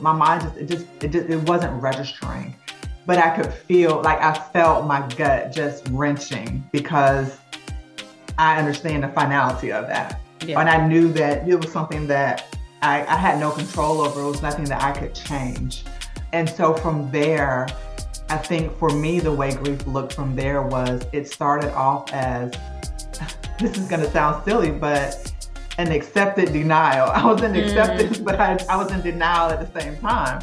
my mind just it just it, just, it wasn't registering. But I could feel like I felt my gut just wrenching because I understand the finality of that. Yeah. And I knew that it was something that I, I had no control over. It was nothing that I could change. And so from there, I think for me, the way grief looked from there was it started off as this is going to sound silly, but an accepted denial. I was in mm. acceptance, but I, I was in denial at the same time.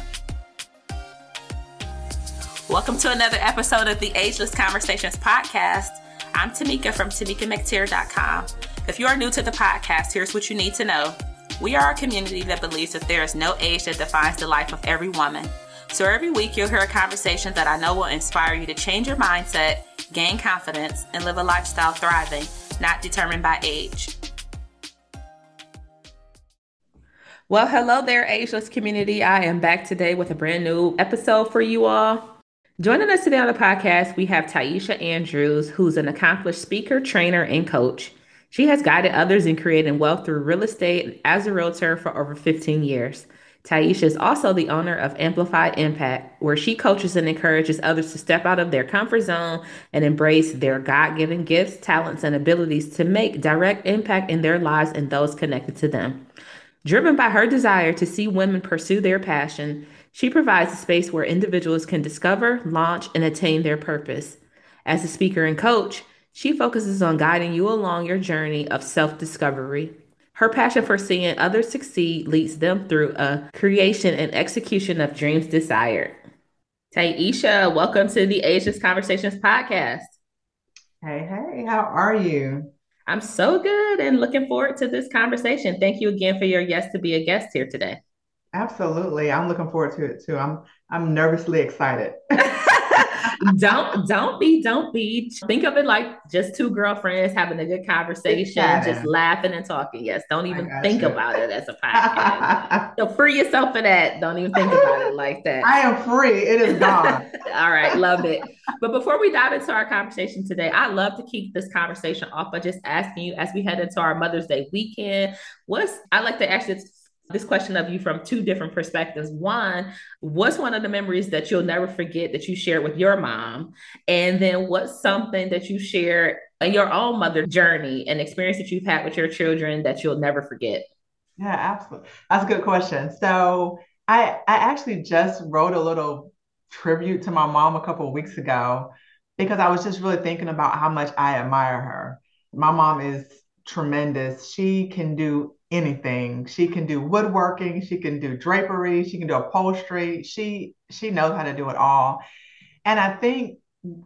Welcome to another episode of the Ageless Conversations podcast. I'm Tamika from TamikaMcTeer.com. If you are new to the podcast, here's what you need to know. We are a community that believes that there is no age that defines the life of every woman. So every week you'll hear a conversation that I know will inspire you to change your mindset, gain confidence, and live a lifestyle thriving, not determined by age. Well, hello there, ageless community. I am back today with a brand new episode for you all. Joining us today on the podcast, we have Tiesha Andrews, who's an accomplished speaker, trainer, and coach. She has guided others in creating wealth through real estate as a realtor for over 15 years. Tiesha is also the owner of Amplified Impact, where she coaches and encourages others to step out of their comfort zone and embrace their God given gifts, talents, and abilities to make direct impact in their lives and those connected to them. Driven by her desire to see women pursue their passion, she provides a space where individuals can discover, launch, and attain their purpose. As a speaker and coach, she focuses on guiding you along your journey of self discovery. Her passion for seeing others succeed leads them through a creation and execution of dreams desired. Tiesha, welcome to the Ageless Conversations podcast. Hey, hey, how are you? I'm so good and looking forward to this conversation. Thank you again for your yes to be a guest here today. Absolutely. I'm looking forward to it too. I'm I'm nervously excited. don't don't be don't be. Think of it like just two girlfriends having a good conversation just laughing and talking. Yes don't even think you. about it as a podcast. So free yourself of that. Don't even think about it like that. I am free. It is gone. All right love it. But before we dive into our conversation today i love to keep this conversation off by just asking you as we head into our mother's day weekend. What's i like to ask this question of you from two different perspectives. One, what's one of the memories that you'll never forget that you shared with your mom? And then what's something that you share in your own mother journey and experience that you've had with your children that you'll never forget? Yeah, absolutely. That's a good question. So I I actually just wrote a little tribute to my mom a couple of weeks ago because I was just really thinking about how much I admire her. My mom is tremendous. She can do anything. She can do woodworking, she can do drapery, she can do upholstery. She she knows how to do it all. And I think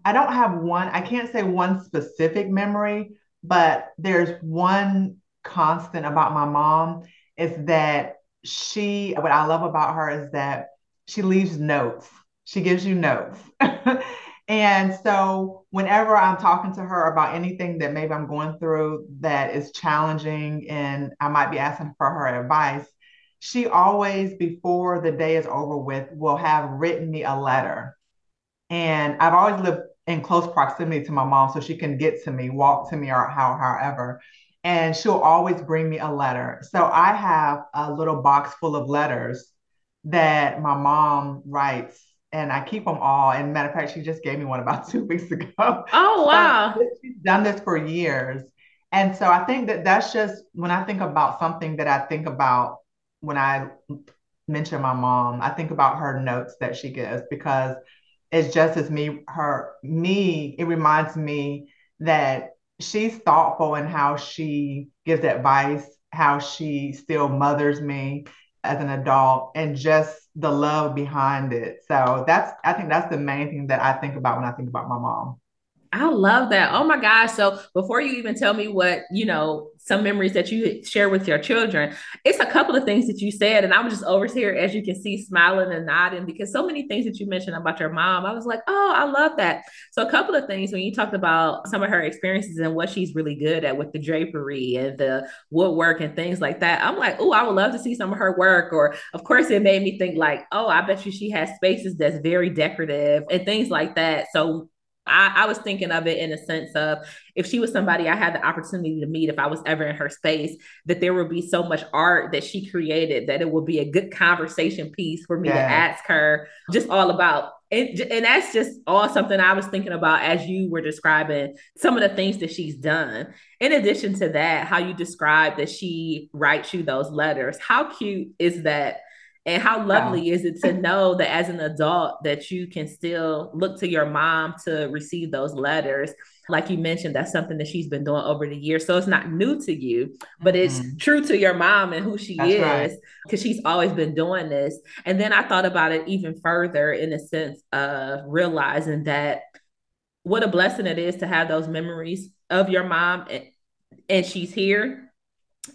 I don't have one, I can't say one specific memory, but there's one constant about my mom is that she what I love about her is that she leaves notes. She gives you notes. And so, whenever I'm talking to her about anything that maybe I'm going through that is challenging and I might be asking for her advice, she always, before the day is over with, will have written me a letter. And I've always lived in close proximity to my mom so she can get to me, walk to me, or how, however. And she'll always bring me a letter. So I have a little box full of letters that my mom writes and I keep them all. And matter of fact, she just gave me one about two weeks ago. Oh wow! So she's done this for years, and so I think that that's just when I think about something that I think about when I mention my mom. I think about her notes that she gives because it's just as me her me. It reminds me that she's thoughtful in how she gives advice, how she still mothers me as an adult, and just the love behind it. So that's I think that's the main thing that I think about when I think about my mom. I love that. Oh my gosh. So before you even tell me what, you know, some memories that you share with your children, it's a couple of things that you said. And I was just over here, as you can see, smiling and nodding because so many things that you mentioned about your mom, I was like, oh, I love that. So a couple of things when you talked about some of her experiences and what she's really good at with the drapery and the woodwork and things like that, I'm like, oh, I would love to see some of her work. Or of course, it made me think like, oh, I bet you she has spaces that's very decorative and things like that. So I, I, was thinking of it in a sense of if she was somebody I had the opportunity to meet, if I was ever in her space, that there would be so much art that she created that it would be a good conversation piece for me yeah. to ask her just all about. And, and that's just all something I was thinking about as you were describing some of the things that she's done. In addition to that, how you described that she writes you those letters. How cute is that? And how lovely wow. is it to know that as an adult that you can still look to your mom to receive those letters like you mentioned that's something that she's been doing over the years so it's not new to you but it's mm-hmm. true to your mom and who she that's is because right. she's always been doing this and then i thought about it even further in the sense of realizing that what a blessing it is to have those memories of your mom and, and she's here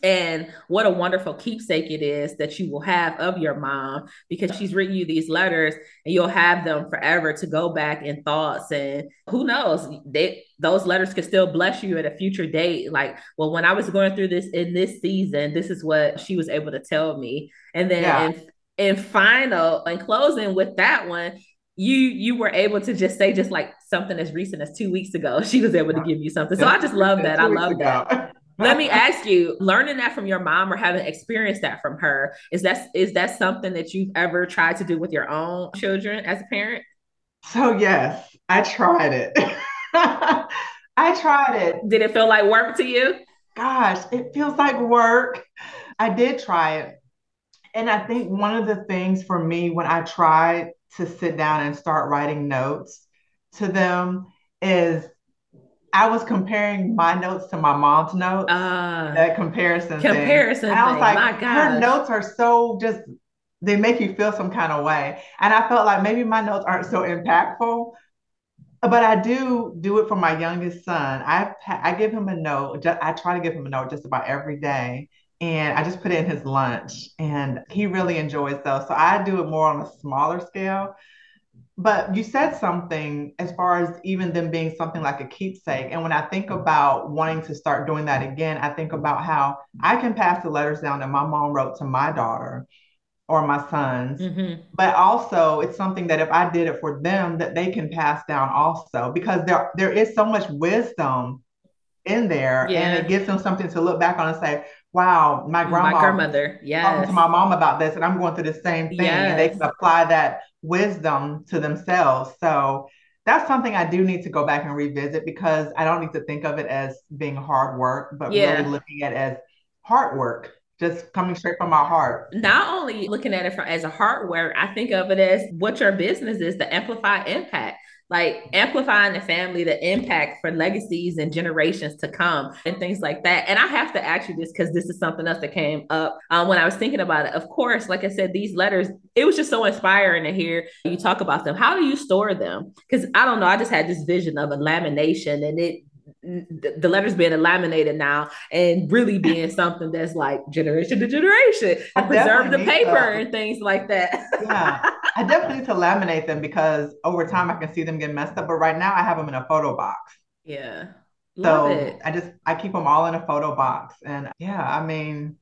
and what a wonderful keepsake it is that you will have of your mom because she's written you these letters and you'll have them forever to go back in thoughts. And who knows, they, those letters could still bless you at a future date. Like, well, when I was going through this in this season, this is what she was able to tell me. And then yeah. in, in final, and closing with that one, you you were able to just say just like something as recent as two weeks ago she was able to give you something so i just love that i love that let me ask you, learning that from your mom or having experienced that from her, is that is that something that you've ever tried to do with your own children as a parent? So yes, I tried it. I tried it. Did it feel like work to you? Gosh, it feels like work. I did try it. And I think one of the things for me when I tried to sit down and start writing notes to them is I was comparing my notes to my mom's notes. Uh, that comparison. Comparison. Thing. I was like, my her notes are so just they make you feel some kind of way. And I felt like maybe my notes aren't so impactful, but I do do it for my youngest son. I I give him a note. I try to give him a note just about every day, and I just put it in his lunch, and he really enjoys those. So I do it more on a smaller scale. But you said something as far as even them being something like a keepsake. And when I think about wanting to start doing that again, I think about how I can pass the letters down that my mom wrote to my daughter or my sons. Mm-hmm. But also it's something that if I did it for them, that they can pass down also because there there is so much wisdom in there yeah. and it gives them something to look back on and say, wow, my grandma my grandmother, yeah, talking to my mom about this and I'm going through the same thing. Yes. And they can apply that wisdom to themselves. So that's something I do need to go back and revisit because I don't need to think of it as being hard work, but yeah. really looking at it as hard work, just coming straight from my heart. Not only looking at it from, as a hard work, I think of it as what your business is to amplify impact like amplifying the family, the impact for legacies and generations to come and things like that. And I have to ask you this because this is something else that came up um, when I was thinking about it. Of course, like I said, these letters, it was just so inspiring to hear you talk about them. How do you store them? Because I don't know, I just had this vision of a lamination and it the letters being laminated now and really being something that's like generation to generation. I preserve the paper and things like that. yeah, I definitely need to laminate them because over time I can see them get messed up. But right now I have them in a photo box. Yeah. Love so it. I just I keep them all in a photo box, and yeah, I mean,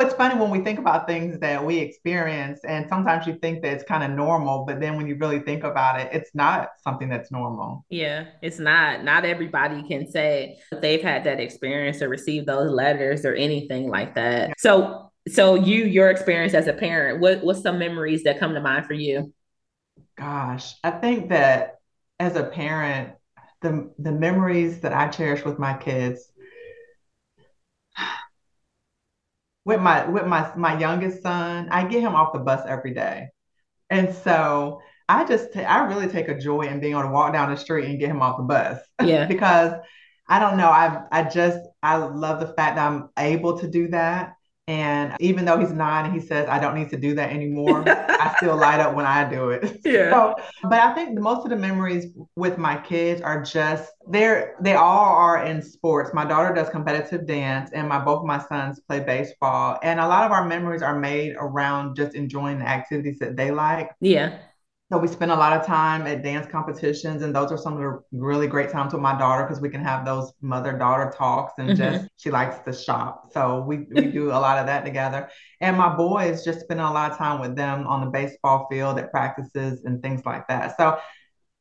it's funny when we think about things that we experience, and sometimes you think that it's kind of normal, but then when you really think about it, it's not something that's normal. Yeah, it's not. Not everybody can say they've had that experience or received those letters or anything like that. Yeah. So, so you, your experience as a parent, what what's some memories that come to mind for you? Gosh, I think that as a parent, the the memories that I cherish with my kids with my with my my youngest son, I get him off the bus every day. And so I just t- I really take a joy in being able to walk down the street and get him off the bus. Yeah. because I don't know, I I just I love the fact that I'm able to do that. And even though he's nine and he says, I don't need to do that anymore, I still light up when I do it. Yeah. So, but I think most of the memories with my kids are just they're they all are in sports. My daughter does competitive dance and my both my sons play baseball. And a lot of our memories are made around just enjoying the activities that they like. Yeah. So we spend a lot of time at dance competitions, and those are some of the really great times with my daughter because we can have those mother daughter talks, and mm-hmm. just she likes to shop, so we we do a lot of that together. And my boys just spending a lot of time with them on the baseball field at practices and things like that. So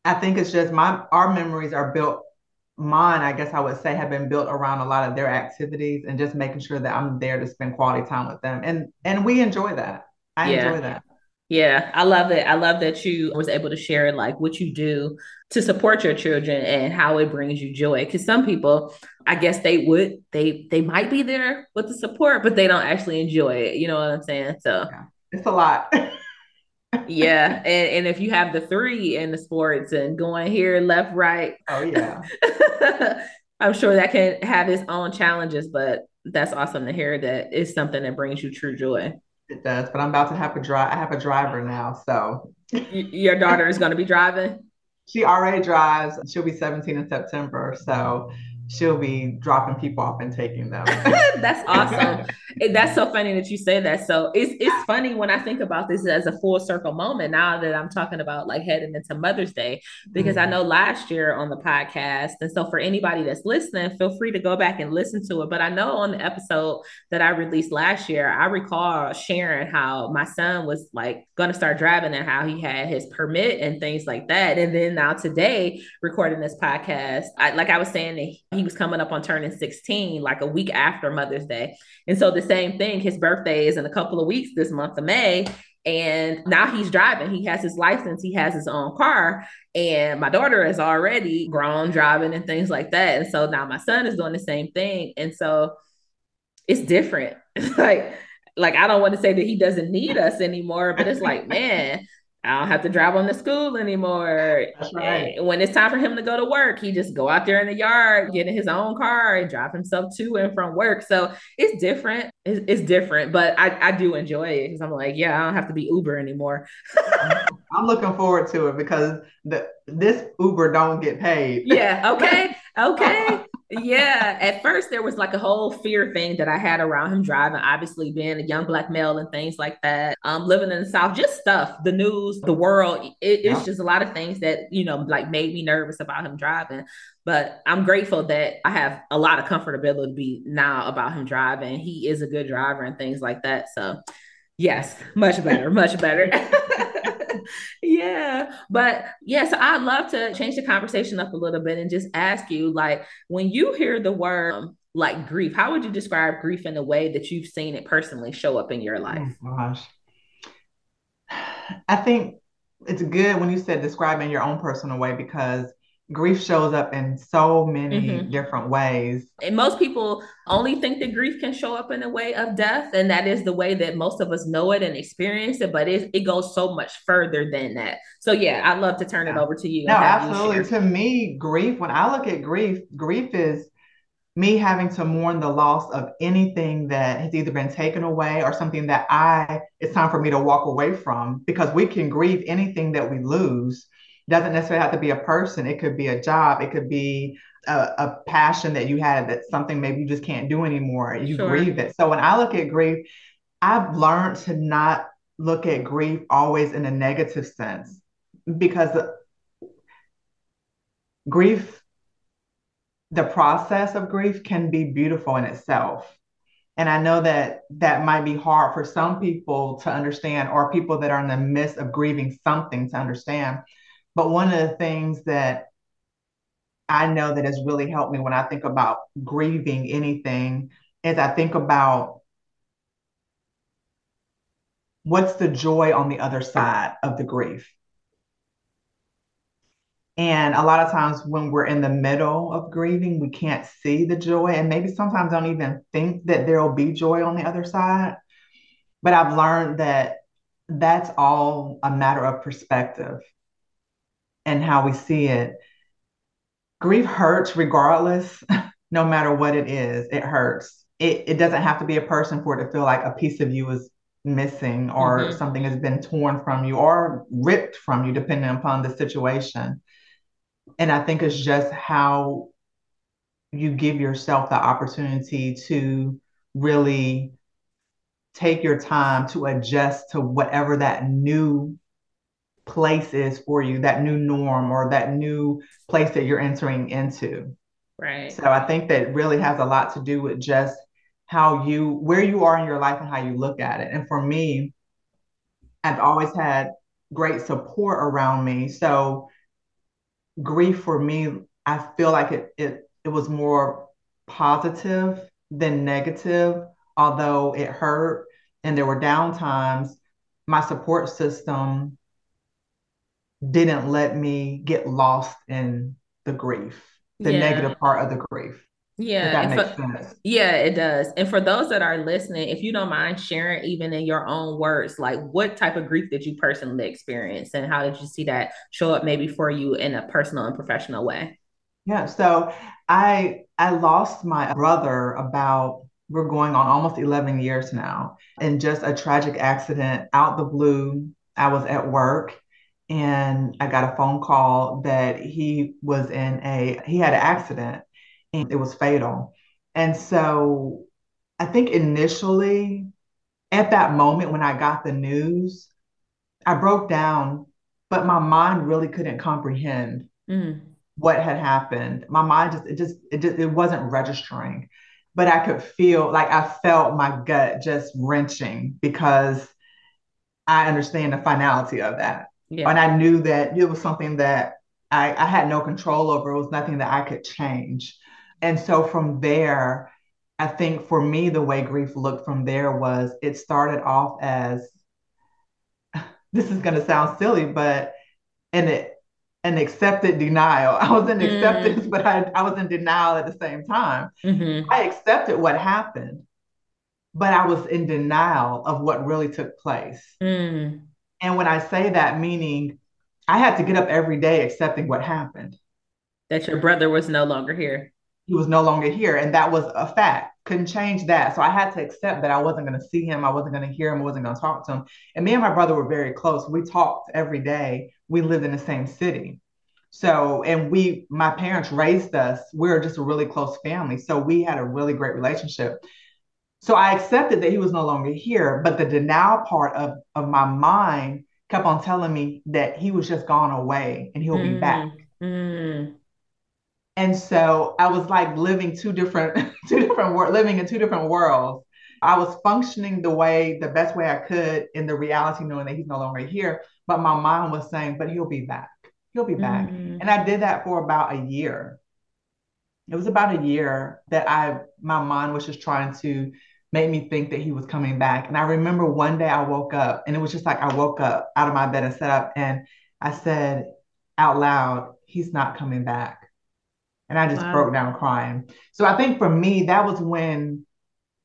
I think it's just my our memories are built mine, I guess I would say, have been built around a lot of their activities and just making sure that I'm there to spend quality time with them. And and we enjoy that. I yeah. enjoy that. Yeah, I love it. I love that you was able to share like what you do to support your children and how it brings you joy. Because some people, I guess they would, they they might be there with the support, but they don't actually enjoy it. You know what I'm saying? So yeah. it's a lot. yeah, and and if you have the three in the sports and going here left right, oh yeah, I'm sure that can have its own challenges. But that's awesome to hear that it's something that brings you true joy. It does, but I'm about to have a drive. I have a driver now, so your daughter is going to be driving. She already drives. She'll be 17 in September, so she'll be dropping people off and taking them. That's awesome. That's so funny that you say that. So it's it's funny when I think about this as a full circle moment now that I'm talking about like heading into Mother's Day, because mm-hmm. I know last year on the podcast, and so for anybody that's listening, feel free to go back and listen to it. But I know on the episode that I released last year, I recall sharing how my son was like gonna start driving and how he had his permit and things like that. And then now today, recording this podcast, I, like I was saying, he was coming up on turning 16, like a week after Mother's Day. And so the same thing, his birthday is in a couple of weeks this month of May. And now he's driving. He has his license, he has his own car. And my daughter is already grown driving and things like that. And so now my son is doing the same thing. And so it's different. like, like I don't want to say that he doesn't need us anymore, but it's like, man, I don't have to drive him to school anymore. Right. when it's time for him to go to work, he just go out there in the yard, get in his own car and drive himself to and from work. So it's different. It's, it's different, but I, I do enjoy it because I'm like, yeah, I don't have to be Uber anymore. I'm looking forward to it because the this Uber don't get paid. Yeah. Okay. Okay yeah, at first there was like a whole fear thing that I had around him driving, obviously being a young black male and things like that. Um, living in the South, just stuff, the news, the world. It, it's yeah. just a lot of things that, you know, like made me nervous about him driving. But I'm grateful that I have a lot of comfortability now about him driving. He is a good driver and things like that. So yes, much better, much better. yeah. But yeah, so I'd love to change the conversation up a little bit and just ask you like, when you hear the word um, like grief, how would you describe grief in the way that you've seen it personally show up in your oh life? Oh, gosh. I think it's good when you said describing your own personal way because grief shows up in so many mm-hmm. different ways. And most people only think that grief can show up in a way of death. And that is the way that most of us know it and experience it, but it, it goes so much further than that. So, yeah, I'd love to turn it over to you. No, absolutely. To me, grief, when I look at grief, grief is me having to mourn the loss of anything that has either been taken away or something that I, it's time for me to walk away from because we can grieve anything that we lose doesn't necessarily have to be a person. It could be a job. It could be a, a passion that you had that something maybe you just can't do anymore. You sure. grieve it. So when I look at grief, I've learned to not look at grief always in a negative sense because grief, the process of grief can be beautiful in itself. And I know that that might be hard for some people to understand, or people that are in the midst of grieving something to understand. But one of the things that I know that has really helped me when I think about grieving anything is I think about what's the joy on the other side of the grief. And a lot of times when we're in the middle of grieving, we can't see the joy and maybe sometimes don't even think that there'll be joy on the other side. But I've learned that that's all a matter of perspective and how we see it. Grief hurts regardless, no matter what it is, it hurts. It, it doesn't have to be a person for it to feel like a piece of you is missing or mm-hmm. something has been torn from you or ripped from you, depending upon the situation. And I think it's just how you give yourself the opportunity to really take your time to adjust to whatever that new place is for you, that new norm or that new place that you're entering into. Right. So I think that really has a lot to do with just how you, where you are in your life and how you look at it. And for me, I've always had great support around me. So grief for me, I feel like it it it was more positive than negative, although it hurt and there were down times. My support system didn't let me get lost in the grief, the Yeah. negative part of the grief, Yeah, that makes for sense. yeah, it does. And for those that are listening, if you don't mind sharing even in your own words, like what type of grief did you personally experience and how did you see that show up maybe for you in a personal and professional way? Yeah, so I I lost my brother about we're going on almost 11 years now in just a tragic accident out the blue. I was at work and I got a phone call that he was in a he had an accident and it was fatal. And so I think initially at that moment when I got the news, I broke down, but my mind really couldn't comprehend Mm, what had happened. My mind just it just it just it wasn't registering. But I could feel like I felt my gut just wrenching because I understand the finality of that. Yeah. And I knew that it was something that I, I had no control over. It was nothing that I could change. And so from there, I think for me, the way grief looked from there was it started off as this is going to sound silly, but an an accepted denial. I was in acceptance, Mm, but I, I was in denial at the same time. hmm I accepted what happened, but I was in denial of what really took place. mm. And when I say that, meaning I had to get up every day accepting what happened. That your brother was no longer here. He was no longer here, and that was a fact. Couldn't change that. So I had to accept that I wasn't going to see him, I wasn't going to hear him, I wasn't going to talk to him. And me and my brother were very close. We talked every day. We lived in the same city. So, and we, my parents raised us. We were just a really close family. So we had a really great relationship. So I accepted that he was no longer here, but the denial part of, of my mind kept on telling me that he was just gone away and he'll be back. Mm, mm. And so I was like living two different, two different world, living in two different worlds. I was functioning the way, the best way I could in the reality, knowing that he's no longer here. But my mind was saying, but he'll be back. He'll be back. And Mm, I did that for about a year. It was about a year that I, my mind was just trying to make me think that he was coming back. And I remember one day I woke up and it was just like I woke up out of my bed and sat up and I said out loud, he's not coming back and I just broke down crying. So I think for me, that was when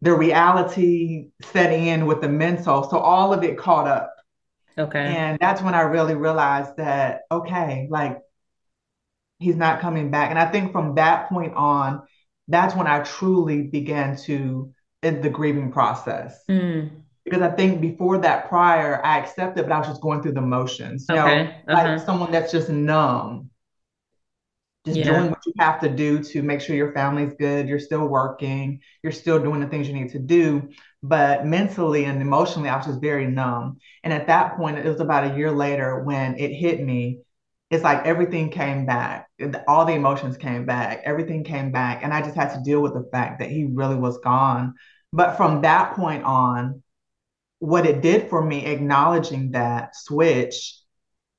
the reality set in with the mental. So all of it caught up. Okay. And that's when I really realized that, okay, like he's not coming back. And I think from that point on, that's when I truly began to in the grieving process. Mm, Because I think before that prior, I accepted, but I was just going through the motions, you okay. like Uh-huh. someone that's just numb just doing what you have to do to make sure your family's good. You're still working, you're still doing the things you need to do. But mentally and emotionally, I was just very numb. And at that point, it was about a year later when it hit me. It's like everything came back, all the emotions came back, everything came back. And I just had to deal with the fact that he really was gone. But from that point on, what it did for me, acknowledging that switch,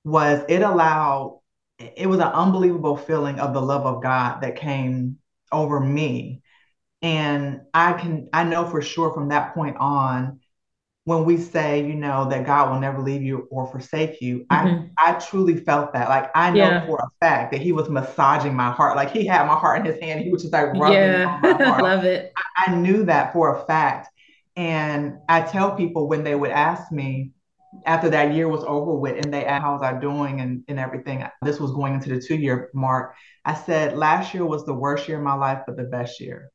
was it allowed it was an unbelievable feeling of the love of God that came over me. And I can I know for sure from that point on, when we say, you know, that God will never leave you or forsake you, I hmm I truly felt that. Like I know Yeah. for a fact that he was massaging my heart. Like he had my heart in his hand. He was just like rubbing Yeah. my heart. I love it. I knew that for a fact. And I tell people when they would ask me after that year was over with and they asked how was I doing and, and everything, this was going into the two year mark. I said last year was the worst year of my life, but the best year.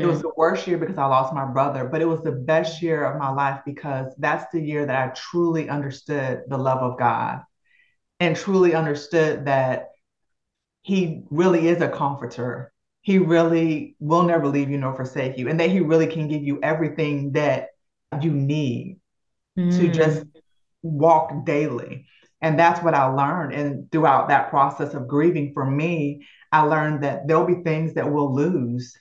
It was Mm, the worst year because I lost my brother, but it was the best year of my life because that's the year that I truly understood the love of God and truly understood that He really is a comforter. He really will never leave you nor forsake you, and that He really can give you everything that you need to just mm. walk daily. And that's what I learned. And throughout that process of grieving for me, I learned that there'll be things that we'll lose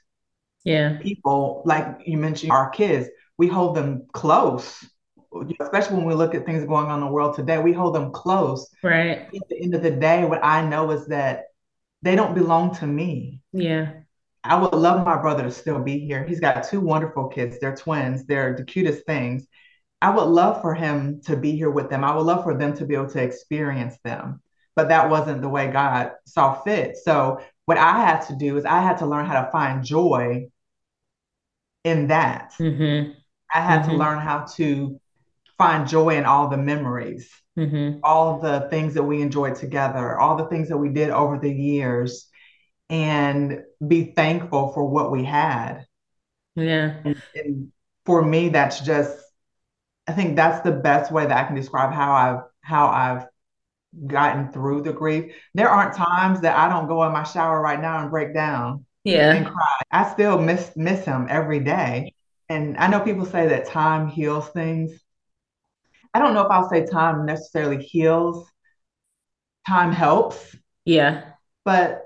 Yeah. people, like you mentioned, our kids, we hold them close. especially when we look at things going on in the world today, we hold them close. Right. At the end of the day, what I know is that they don't belong to me. Yeah. I would love my brother to still be here. He's got two wonderful kids. They're twins. They're the cutest things. I would love for him to be here with them. I would love for them to be able to experience them. But that wasn't the way God saw fit. So what I had to do is I had to learn how to find joy in that. Mm-hmm. I had mm-hmm. to learn how to find joy in all the memories, mm-hmm. all the things that we enjoyed together, all the things that we did over the years, and be thankful for what we had. Yeah. And, and for me, that's just, I think that's the best way that I can describe how I've how I've gotten through the grief. There aren't times that I don't go in my shower right now and break down yeah. I still miss miss him every day. And I know people say that time heals things. I don't know if I'll say time necessarily heals. Time helps. Yeah. But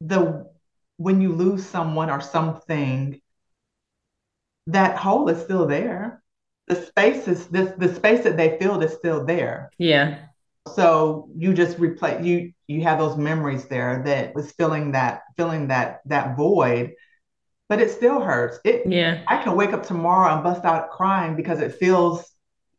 the when you lose someone or something, that hole is still there. The space is this the space that they filled is still there. Yeah. So you just replace you you have those memories there that was filling that filling that that void but it still hurts. It yeah. I can wake up tomorrow and bust out crying because it feels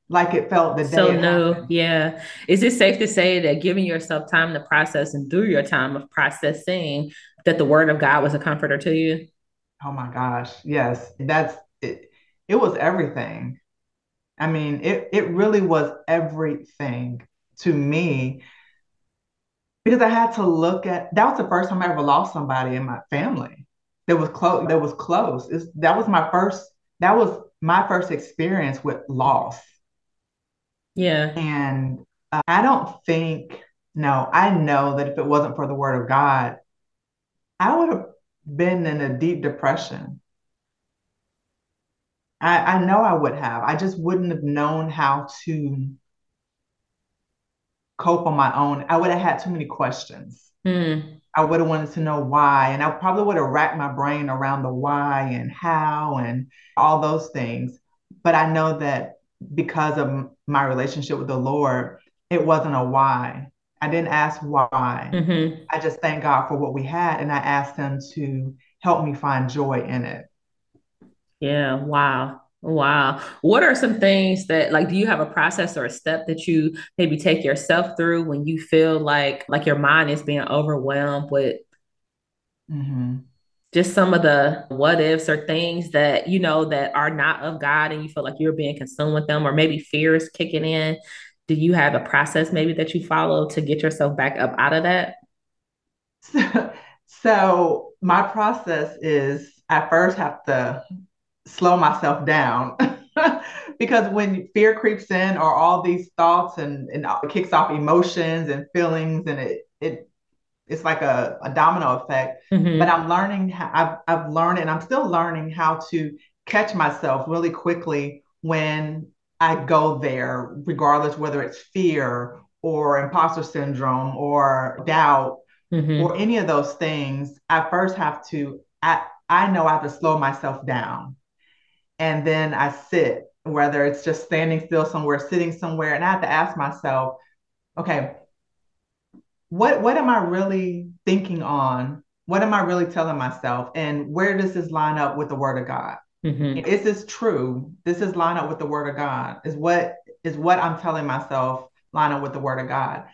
like it felt the day so no yeah. Is it safe to say that giving yourself time to process and through your time of processing that the word of god was a comforter to you? Oh my gosh. Yes. That's it it was everything. I mean it it really was everything to me because I had to look at that was the first time I ever lost somebody in my family that was close that was close. It's, that was my first that was my first experience with loss. Yeah. And uh, I don't think no, I know that if it wasn't for the word of God, I would have been in a deep depression. I, I know I would have. I just wouldn't have known how to cope on my own, I would have had too many questions. Mm. I would have wanted to know why. And I probably would have racked my brain around the why and how and all those things. But I know that because of my relationship with the Lord, it wasn't a why. I didn't ask why. Mm-hmm. I just thank God for what we had. And I asked Him to help me find joy in it. Yeah. Wow. Wow. What are some things that like do you have a process or a step that you maybe take yourself through when you feel like like your mind is being overwhelmed with mm-hmm. just some of the what ifs or things that you know that are not of God and you feel like you're being consumed with them or maybe fear is kicking in? Do you have a process maybe that you follow to get yourself back up out of that? So, so my process is I first have to slow myself down because when fear creeps in or all these thoughts and, and it kicks off emotions and feelings and it it it's like a, a domino effect mm-hmm. but i'm learning how I've, I've learned and i'm still learning how to catch myself really quickly when i go there regardless whether it's fear or imposter syndrome or doubt mm-hmm. or any of those things i first have to I, I know i have to slow myself down and then I sit, whether it's just standing still somewhere, sitting somewhere, and I have to ask myself, okay, what what am I really thinking on? What am I really telling myself? And where does this line up with the word of God? Mm-hmm. Is this true? This is line up with the word of God. Is what is what I'm telling myself line up with the word of God?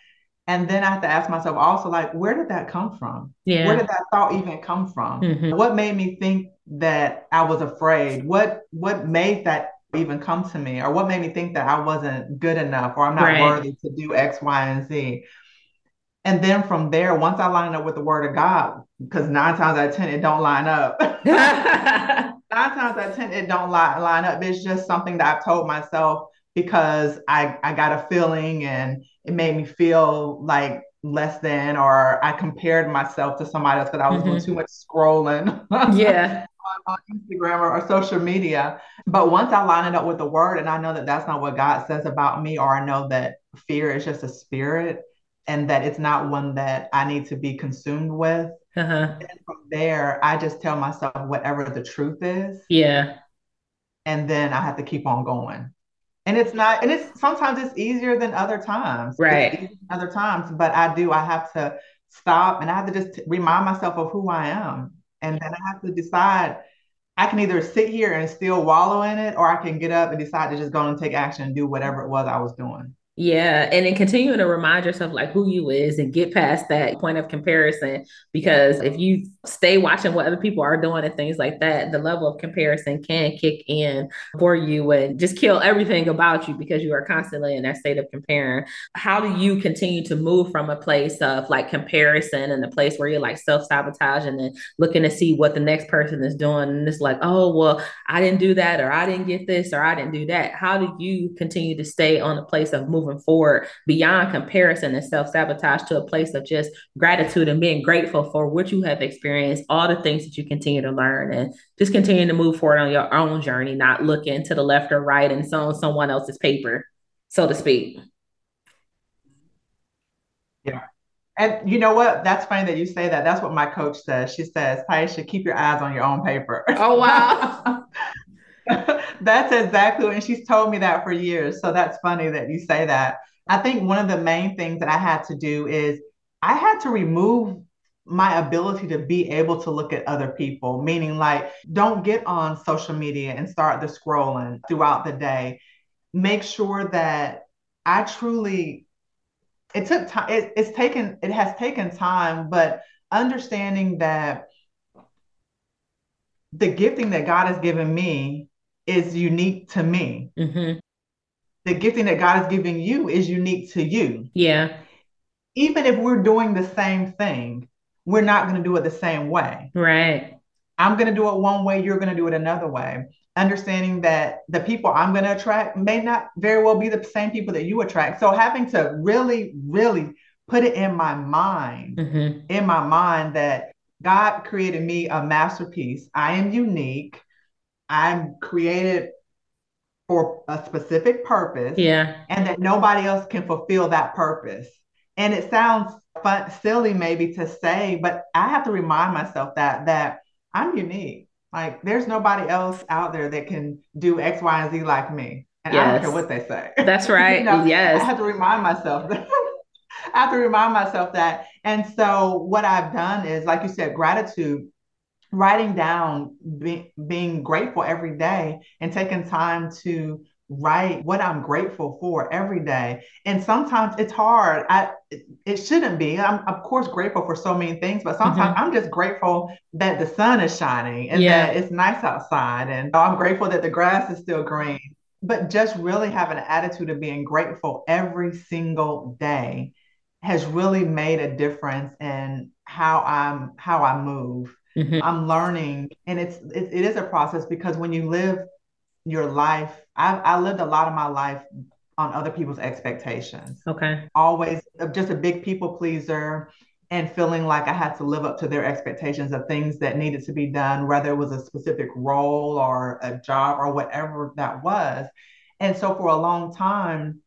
And then I have to ask myself also, like, where did that come from? Yeah. Where did that thought even come from? Mm-hmm. What made me think that I was afraid? What what made that even come to me? Or what made me think that I wasn't good enough or I'm not right. worthy to do X, Y, and Z? And then from there, once I line up with the word of God, because nine times out of 10, it don't line up. nine times out of 10, it don't line, line up. It's just something that I've told myself because I, I got a feeling and it made me feel like less than, or I compared myself to somebody else because I was mm-hmm. doing too much scrolling. yeah on, Instagram or, or, social media. But once I line it up with the word and I know that that's not what God says about me, or I know that fear is just a spirit and that it's not one that I need to be consumed with. Uh-huh. And from there, I just tell myself whatever the truth is. Yeah. And then I have to keep on going. And it's not, and it's sometimes it's easier than other times. Right. Other times, but I do, I have to stop and I have to just remind myself of who I am. And then I have to decide I can either sit here and still wallow in it, or I can get up and decide to just go and take action and do whatever it was I was doing. Yeah, and then continuing to remind yourself like who you is and get past that point of comparison because if you stay watching what other people are doing and things like that, the level of comparison can kick in for you and just kill everything about you because you are constantly in that state of comparing. How do you continue to move from a place of like comparison and the place where you're like self-sabotage and then looking to see what the next person is doing and it's like, "Oh, well, I didn't do that or I didn't get this or I didn't do that." How do you continue to stay on a place of moving moving forward beyond comparison and self sabotage to a place of just gratitude and being grateful for what you have experienced, all the things that you continue to learn, and just continue to move forward on your own journey, not looking to the left or right and on someone else's paper, so to speak. Yeah. And you know what? That's funny that you say that. That's what my coach says. She says, Tiesha, keep your eyes on your own paper. Oh, wow. that's exactly, and she's told me that for years. So that's funny that you say that. I think one of the main things that I had to do is I had to remove my ability to be able to look at other people, meaning like don't get on social media and start the scrolling throughout the day. Make sure that I truly it took time it, it's taken it has taken time, but understanding that the gifting that God has given me is unique to me. Mm-hmm. The gifting that God is giving you is unique to you. Yeah. Even if we're doing the same thing, we're not going to do it the same way. Right. I'm going to do it one way, you're going to do it another way. Understanding that the people I'm going to attract may not very well be the same people that you attract. So having to really, really put it in my mind, mm-hmm. in my mind that God created me a masterpiece. I am unique. I'm created for a specific purpose. Yeah. And that nobody else can fulfill that purpose. And it sounds fun, silly maybe to say, but I have to remind myself that that I'm unique. Like there's nobody else out there that can do X, Y, and Z like me. And yes. I don't care what they say. That's right. you know, yes. I have to remind myself that I have to remind myself that. And so what I've done is, like you said, gratitude writing down be, being grateful every day and taking time to write what I'm grateful for every day. And sometimes it's hard. I it shouldn't be. I'm of course grateful for so many things, but sometimes mm-hmm. I'm just grateful that the sun is shining and yeah. that it's nice outside. And I'm grateful that the grass is still green. But just really have an attitude of being grateful every single day has really made a difference in how I'm how I move Mm-hmm. I'm learning, and it's it, it is a process because when you live your life, I, I lived a lot of my life on other people's expectations. Okay. Always just a big people pleaser and feeling like I had to live up to their expectations of things that needed to be done, whether it was a specific role or a job or whatever that was. And so for a long time,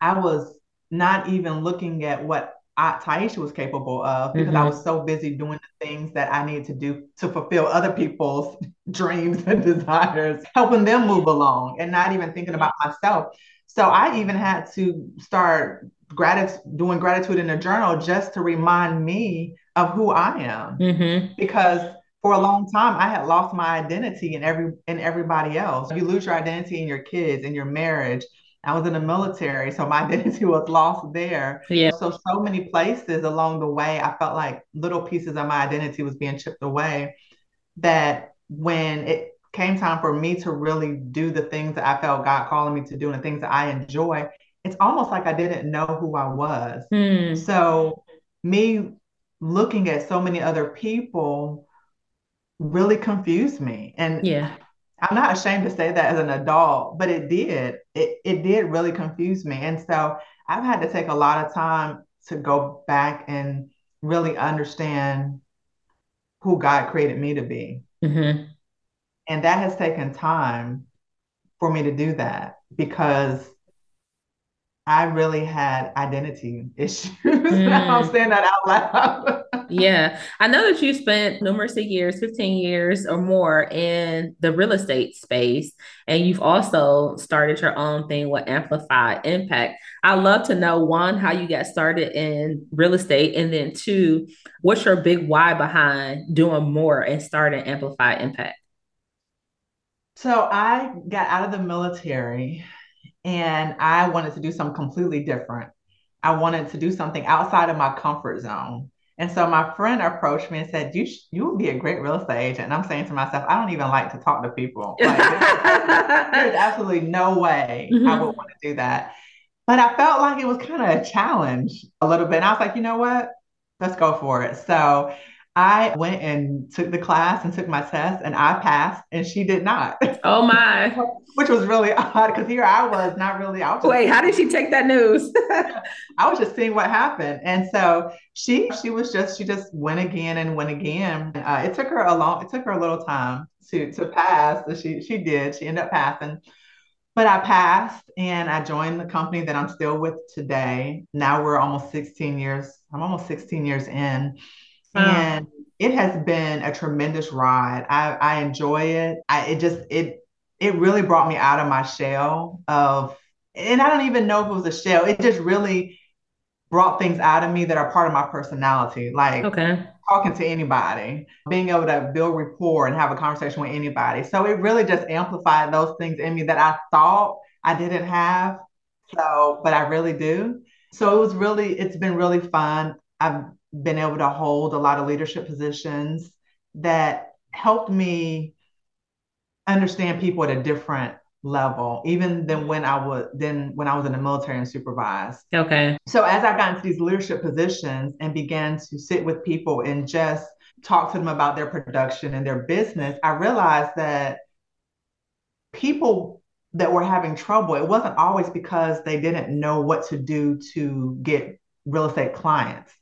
I was not even looking at what I, Tiesha was capable of because mm-hmm. I was so busy doing the things that I need to do to fulfill other people's dreams and desires, helping them move along and not even thinking about myself. So I even had to start gratitude, doing gratitude in a journal just to remind me of who I am. Mm-hmm. Because for a long time I had lost my identity in every in everybody else. You lose your identity in your kids, in your marriage, I was in the military, so my identity was lost there. Yeah. So so many places along the way, I felt like little pieces of my identity was being chipped away. That when it came time for me to really do the things that I felt God calling me to do and the things that I enjoy, it's almost like I didn't know who I was. Mm. So me looking at so many other people really confused me. And yeah. I'm not ashamed to say that as an adult, but it did. It it did really confuse me. And so I've had to take a lot of time to go back and really understand who God created me to be. Mm-hmm. And that has taken time for me to do that because I really had identity issues. Mm. I'm saying that out loud. Yeah. I know that you spent numerous years, 15 years or more in the real estate space, and you've also started your own thing with Amplify Impact. I'd love to know one, how you got started in real estate, and then two, what's your big why behind doing more and starting Amplify Impact? So I got out of the military and I wanted to do something completely different. I wanted to do something outside of my comfort zone. And so my friend approached me and said, "You sh- you would be a great real estate agent." And I'm saying to myself, "I don't even like to talk to people. Like, there's absolutely no way mm-hmm. I would want to do that." But I felt like it was kind of a challenge a little bit. And I was like, "You know what? Let's go for it." So I went and took the class and took my test, and I passed, and she did not. Oh my! Which was really odd because here I was not really out. Wait, how did she take that news? I was just seeing what happened, and so she she was just she just went again and went again. Uh, it took her a long it took her a little time to to pass. So she she did. She ended up passing. But I passed and I joined the company that I'm still with today. Now we're almost 16 years. I'm almost 16 years in Um, and it has been a tremendous ride. I, I enjoy it. I, it just it it really brought me out of my shell of, and I don't even know if it was a shell. It just really brought things out of me that are part of my personality, like okay. talking to anybody, being able to build rapport and have a conversation with anybody. So it really just amplified those things in me that I thought I didn't have. So, but I really do. So it was really, it's been really fun. I've been able to hold a lot of leadership positions that helped me understand people at a different level, even than when I was then when I was in the military and supervised. Okay. So as I got into these leadership positions and began to sit with people and just talk to them about their production and their business, I realized that people that were having trouble, it wasn't always because they didn't know what to do to get real estate clients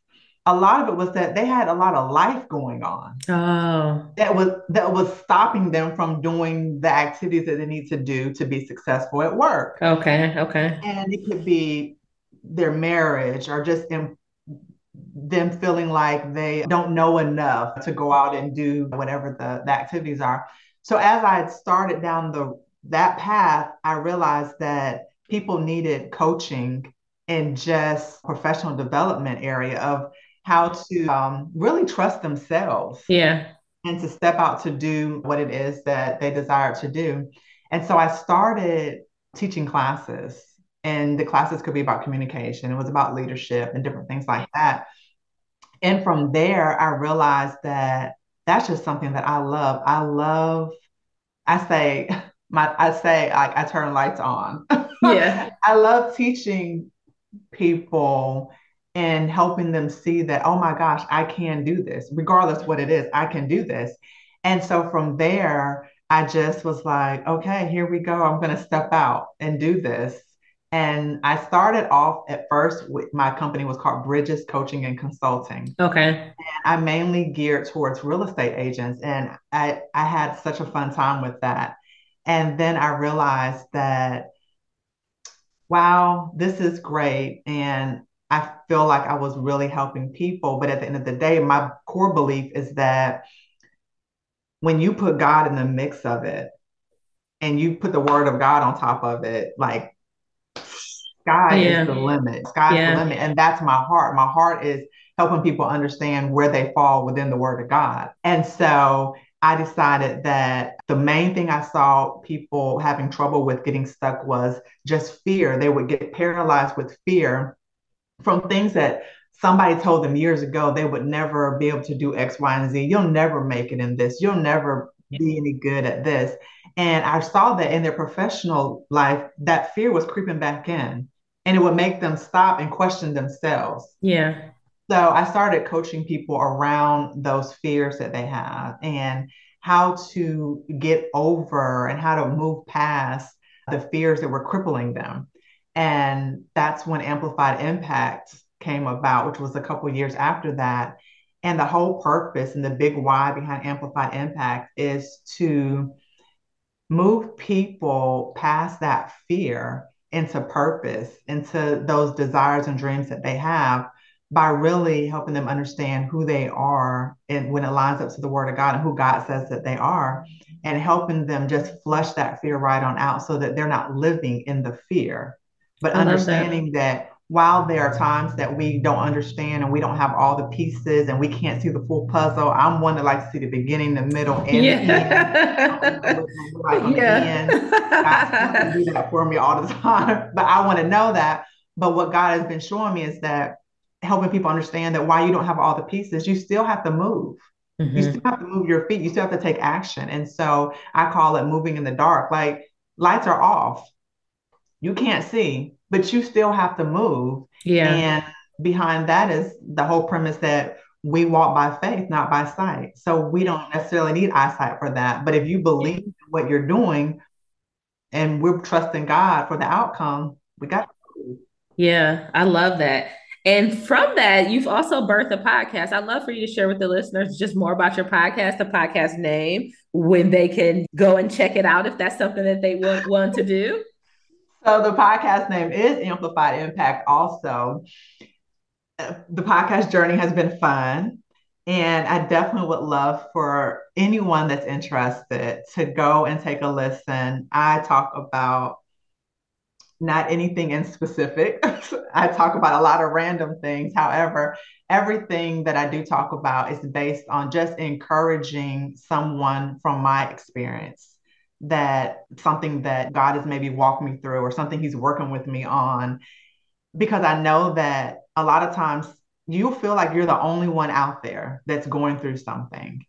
a lot of it was that they had a lot of life going on. Oh. That was that was stopping them from doing the activities that they need to do to be successful at work. Okay. Okay. And it could be their marriage or just in, them feeling like they don't know enough to go out and do whatever the, the activities are. So as I had started down the that path, I realized that people needed coaching in just professional development area of how to um, really trust themselves. Yeah. And to step out to do what it is that they desire to do. And so I started teaching classes, and the classes could be about communication, it was about leadership and different things like that. And from there, I realized that that's just something that I love. I love, I say, my, I say, like, I turn lights on. Yeah. I love teaching people and helping them see that, oh my gosh, I can do this, regardless what it is, I can do this. And so from there, I just was like, okay, here we go. I'm going to step out and do this. And I started off at first with my company was called Bridges Coaching and Consulting. Okay. And I mainly geared towards real estate agents. And I, I had such a fun time with that. And then I realized that, wow, this is great. And I feel like I was really helping people. But at the end of the day, my core belief is that when you put God in the mix of it and you put the word of God on top of it, like sky yeah. is the limit. Sky's yeah. the limit. And that's my heart. My heart is helping people understand where they fall within the word of God. And so I decided that the main thing I saw people having trouble with getting stuck was just fear. They would get paralyzed with fear from things that somebody told them years ago they would never be able to do X, Y, and Z. You'll never make it in this. You'll never be any good at this. And I saw that in their professional life, that fear was creeping back in and it would make them stop and question themselves. Yeah. So I started coaching people around those fears that they have and how to get over and how to move past the fears that were crippling them. And that's when Amplified Impact came about, which was a couple years after that. And the whole purpose and the big why behind Amplified Impact is to move people past that fear into purpose, into those desires and dreams that they have by really helping them understand who they are and when it lines up to the word of God and who God says that they are, and helping them just flush that fear right on out so that they're not living in the fear, but understanding that. while there are times that we don't understand and we don't have all the pieces and we can't see the full puzzle, I'm one that likes to see the beginning, the middle, and yeah. the end. like yeah. God do that for me all the time, but I want to know that. But what God has been showing me is that helping people understand that while you don't have all the pieces, you still have to move. Mm-hmm. You still have to move your feet. You still have to take action. And so I call it moving in the dark. Like lights are off. You can't see, but you still have to move. Yeah. And behind that is the whole premise that we walk by faith, not by sight. So we don't necessarily need eyesight for that. But if you believe in what you're doing and we're trusting God for the outcome, we got to. Yeah, I love that. And from that, you've also birthed a podcast. I'd love for you to share with the listeners just more about your podcast, the podcast name, when they can go and check it out if that's something that they want, want to do. So the podcast name is Amplified Impact also. Uh, the podcast journey has been fun. And I definitely would love for anyone that's interested to go and take a listen. I talk about not anything in specific. I talk about a lot of random things. However, everything that I do talk about is based on just encouraging someone from my experience that something that God has maybe walked me through or something he's working with me on because I know that a lot of times you feel like you're the only one out there that's going through something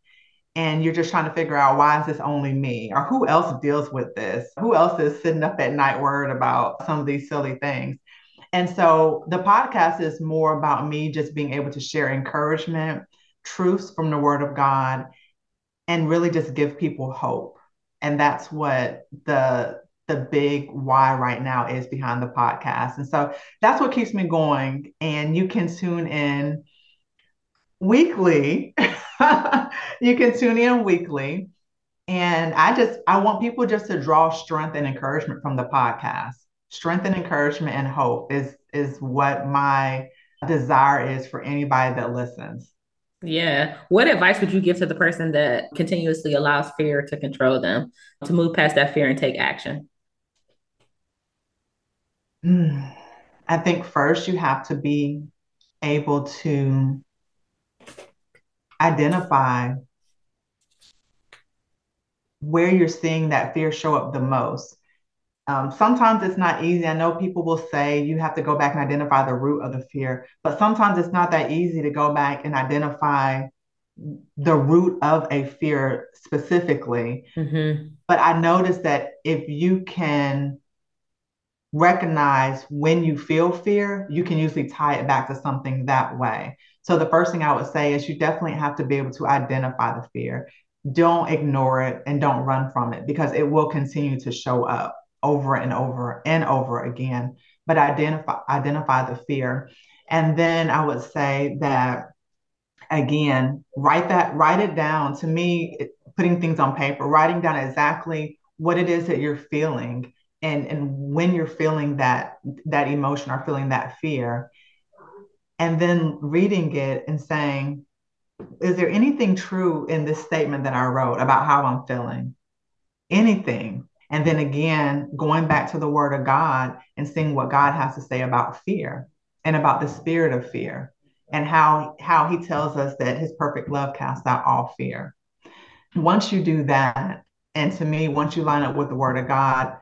and you're just trying to figure out why is this only me? Or who else deals with this? Who else is sitting up at night worried about some of these silly things? And so the podcast is more about me just being able to share encouragement truths from the word of god and really just give people hope and that's what the the big why right now is behind the podcast. And so that's what keeps me going. And you can tune in weekly. you can tune in weekly. And I just I want people just to draw strength and encouragement from the podcast. Strength and encouragement and hope is is what my desire is for anybody that listens. Yeah. What advice would you give to the person that continuously allows fear to control them to move past that fear and take action? Mm. I think first you have to be able to identify where you're seeing that fear show up the most. Um, sometimes it's not easy. I know people will say you have to go back and identify the root of the fear, but sometimes it's not that easy to go back and identify the root of a fear specifically. Mm-hmm. But I noticed that if you can recognize when you feel fear, you can usually tie it back to something that way. So the first thing I would say is you definitely have to be able to identify the fear. Don't ignore it and don't run from it because it will continue to show up over and over and over again, but identify identify the fear. And then I would say that again, write that, write it down. To me, it, putting things on paper, writing down exactly what it is that you're feeling and and when you're feeling that that emotion or feeling that fear and then reading it and saying is there anything true in this statement that i wrote about how i'm feeling anything and then again, going back to the word of God and seeing what God has to say about fear and about the spirit of fear and how, how he tells us that his perfect love casts out all fear. Once you do that, and to me, once you line up with the word of God,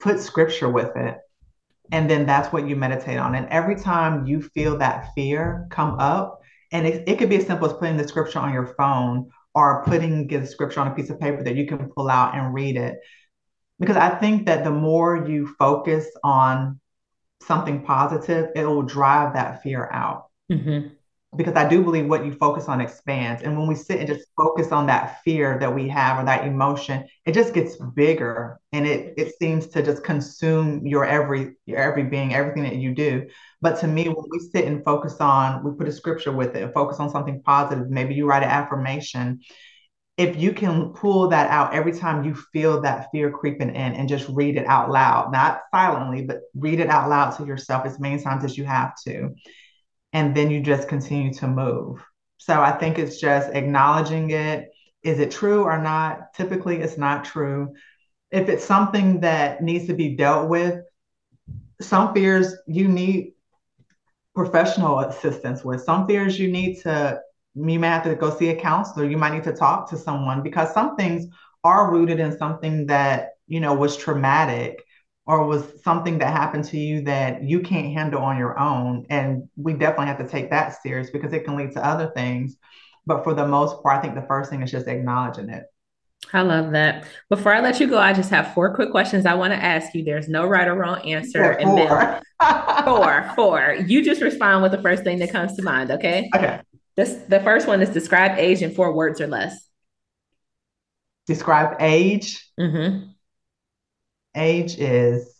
put scripture with it. And then that's what you meditate on. And every time you feel that fear come up, and it, it could be as simple as putting the scripture on your phone or putting the scripture on a piece of paper that you can pull out and read it. Because I think that the more you focus on something positive, it will drive that fear out. Mm-hmm because I do believe what you focus on expands. And when we sit and just focus on that fear that we have or that emotion, it just gets bigger and it it seems to just consume your every your every being, everything that you do. But to me, when we sit and focus on, we put a scripture with it, focus on something positive. Maybe you write an affirmation. If you can pull that out every time you feel that fear creeping in and just read it out loud, not silently, but read it out loud to yourself as many times as you have to and then you just continue to move. So I think it's just acknowledging it. Is it true or not? Typically, it's not true. If it's something that needs to be dealt with, some fears you need professional assistance with. Some fears you need to, you may have to go see a counselor. You might need to talk to someone because some things are rooted in something that, you know, was traumatic or was something that happened to you that you can't handle on your own. And we definitely have to take that serious because it can lead to other things. But for the most part, I think the first thing is just acknowledging it. I love that. Before I let you go, I just have four quick questions I want to ask you. There's no right or wrong answer. Yeah, four. And four, four. You just respond with the first thing that comes to mind, okay? Okay. This the first one is describe age in four words or less. Describe age. Mm-hmm. Age is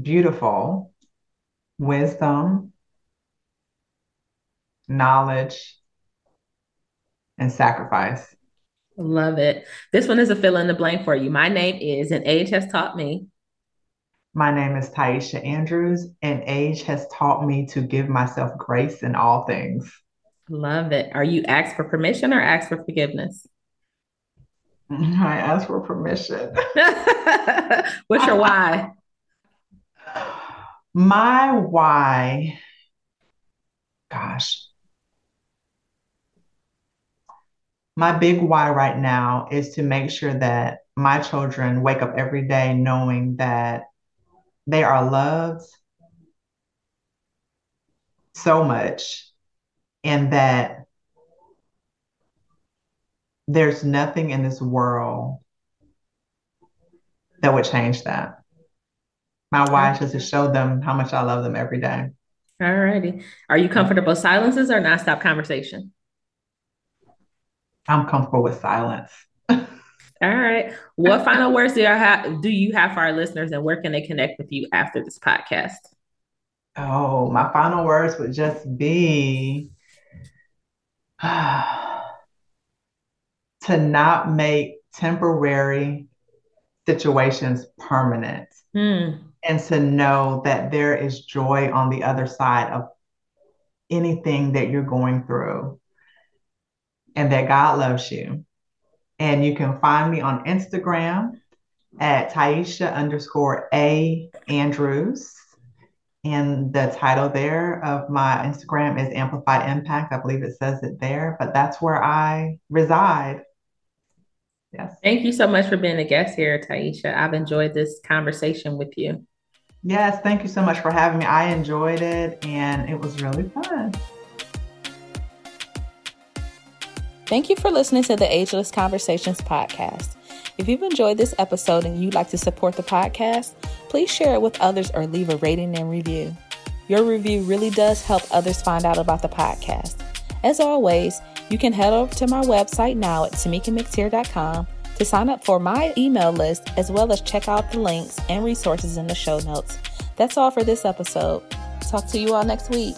beautiful, wisdom, knowledge, and sacrifice. Love it. This one is a fill in the blank for you. My name is, and age has taught me. My name is Tiesha Andrews, and age has taught me to give myself grace in all things. Love it. Are you asked for permission or asked for forgiveness? I ask for permission. What's your why? My why, gosh, my big why right now is to make sure that my children wake up every day knowing that they are loved so much and that there's nothing in this world that would change that. My why is just to show them how much I love them every day. All righty. Are you comfortable silences or nonstop conversation? I'm comfortable with silence. All right. What final words do you have do you have for our listeners and where can they connect with you after this podcast? Oh, my final words would just be to not make temporary situations permanent Hmm. and to know that there is joy on the other side of anything that you're going through and that God loves you. And you can find me on Instagram at Tiesha underscore A Andrews. And the title there of my Instagram is Amplified Impact. I believe it says it there, but that's where I reside. Yes. Thank you so much for being a guest here, Tiesha. I've enjoyed this conversation with you. Yes, thank you so much for having me. I enjoyed it and it was really fun. Thank you for listening to the Ageless Conversations podcast. If you've enjoyed this episode and you'd like to support the podcast, please share it with others or leave a rating and review. Your review really does help others find out about the podcast. As always, you can head over to my website now at tamikamctier.com to sign up for my email list as well as check out the links and resources in the show notes. That's all for this episode. Talk to you all next week.